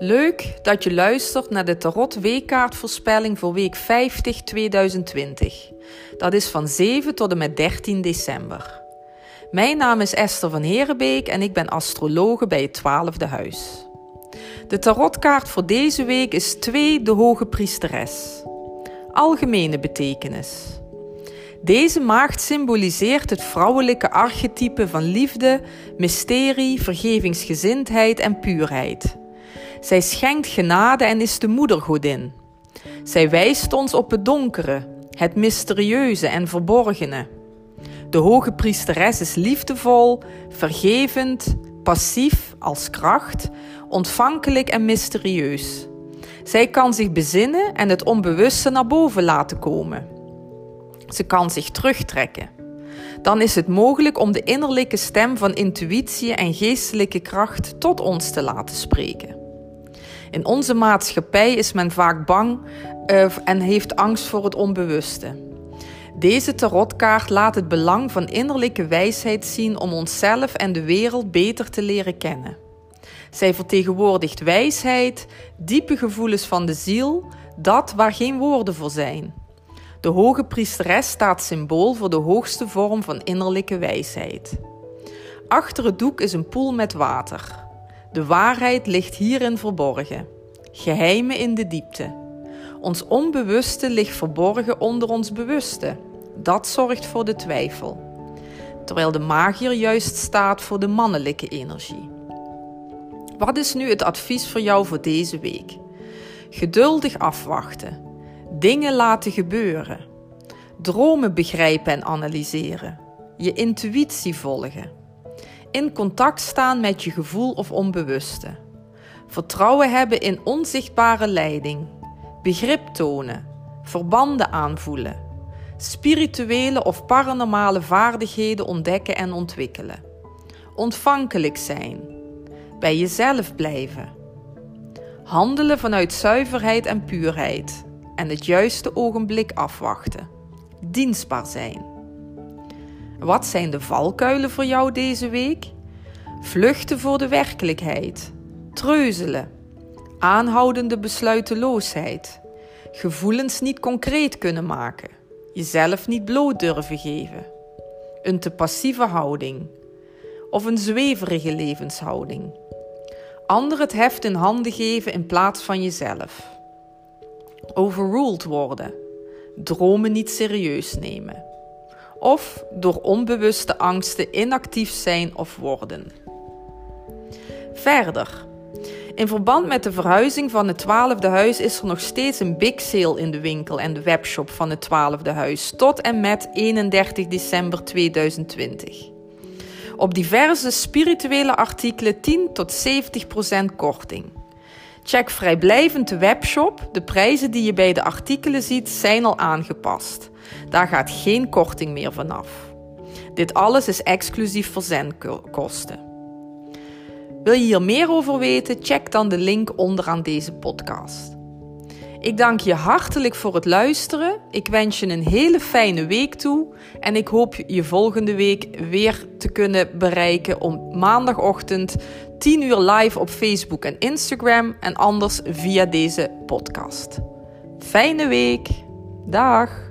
Leuk dat je luistert naar de Tarot Weekkaartvoorspelling voor week 50 2020. Dat is van 7 tot en met 13 december. Mijn naam is Esther van Herenbeek en ik ben astrologe bij het 12e huis. De tarotkaart voor deze week is 2 de Hoge Priesteres. Algemene betekenis. Deze maagd symboliseert het vrouwelijke archetype van liefde, mysterie, vergevingsgezindheid en puurheid. Zij schenkt genade en is de moedergodin. Zij wijst ons op het donkere, het mysterieuze en verborgene. De hoge priesteres is liefdevol, vergevend, passief als kracht, ontvankelijk en mysterieus. Zij kan zich bezinnen en het onbewuste naar boven laten komen. Ze kan zich terugtrekken. Dan is het mogelijk om de innerlijke stem van intuïtie en geestelijke kracht tot ons te laten spreken. In onze maatschappij is men vaak bang uh, en heeft angst voor het onbewuste. Deze tarotkaart laat het belang van innerlijke wijsheid zien om onszelf en de wereld beter te leren kennen. Zij vertegenwoordigt wijsheid, diepe gevoelens van de ziel, dat waar geen woorden voor zijn. De hoge priesteres staat symbool voor de hoogste vorm van innerlijke wijsheid. Achter het doek is een poel met water. De waarheid ligt hierin verborgen. Geheimen in de diepte. Ons onbewuste ligt verborgen onder ons bewuste. Dat zorgt voor de twijfel. Terwijl de magier juist staat voor de mannelijke energie. Wat is nu het advies voor jou voor deze week? Geduldig afwachten. Dingen laten gebeuren. Dromen begrijpen en analyseren. Je intuïtie volgen in contact staan met je gevoel of onbewuste. Vertrouwen hebben in onzichtbare leiding. Begrip tonen. Verbanden aanvoelen. Spirituele of paranormale vaardigheden ontdekken en ontwikkelen. Ontvankelijk zijn. Bij jezelf blijven. Handelen vanuit zuiverheid en puurheid. En het juiste ogenblik afwachten. Dienstbaar zijn. Wat zijn de valkuilen voor jou deze week? Vluchten voor de werkelijkheid, treuzelen, aanhoudende besluiteloosheid, gevoelens niet concreet kunnen maken, jezelf niet bloot durven geven, een te passieve houding. Of een zweverige levenshouding. Ander het heft in handen geven in plaats van jezelf. Overruled worden, dromen niet serieus nemen of door onbewuste angsten inactief zijn of worden. Verder. In verband met de verhuizing van het 12e huis is er nog steeds een big sale in de winkel en de webshop van het 12e huis tot en met 31 december 2020. Op diverse spirituele artikelen 10 tot 70% korting. Check vrijblijvend de webshop. De prijzen die je bij de artikelen ziet zijn al aangepast. Daar gaat geen korting meer vanaf. Dit alles is exclusief verzendkosten. Wil je hier meer over weten? Check dan de link onderaan deze podcast. Ik dank je hartelijk voor het luisteren. Ik wens je een hele fijne week toe. En ik hoop je volgende week weer te kunnen bereiken om maandagochtend 10 uur live op Facebook en Instagram. En anders via deze podcast. Fijne week. Dag.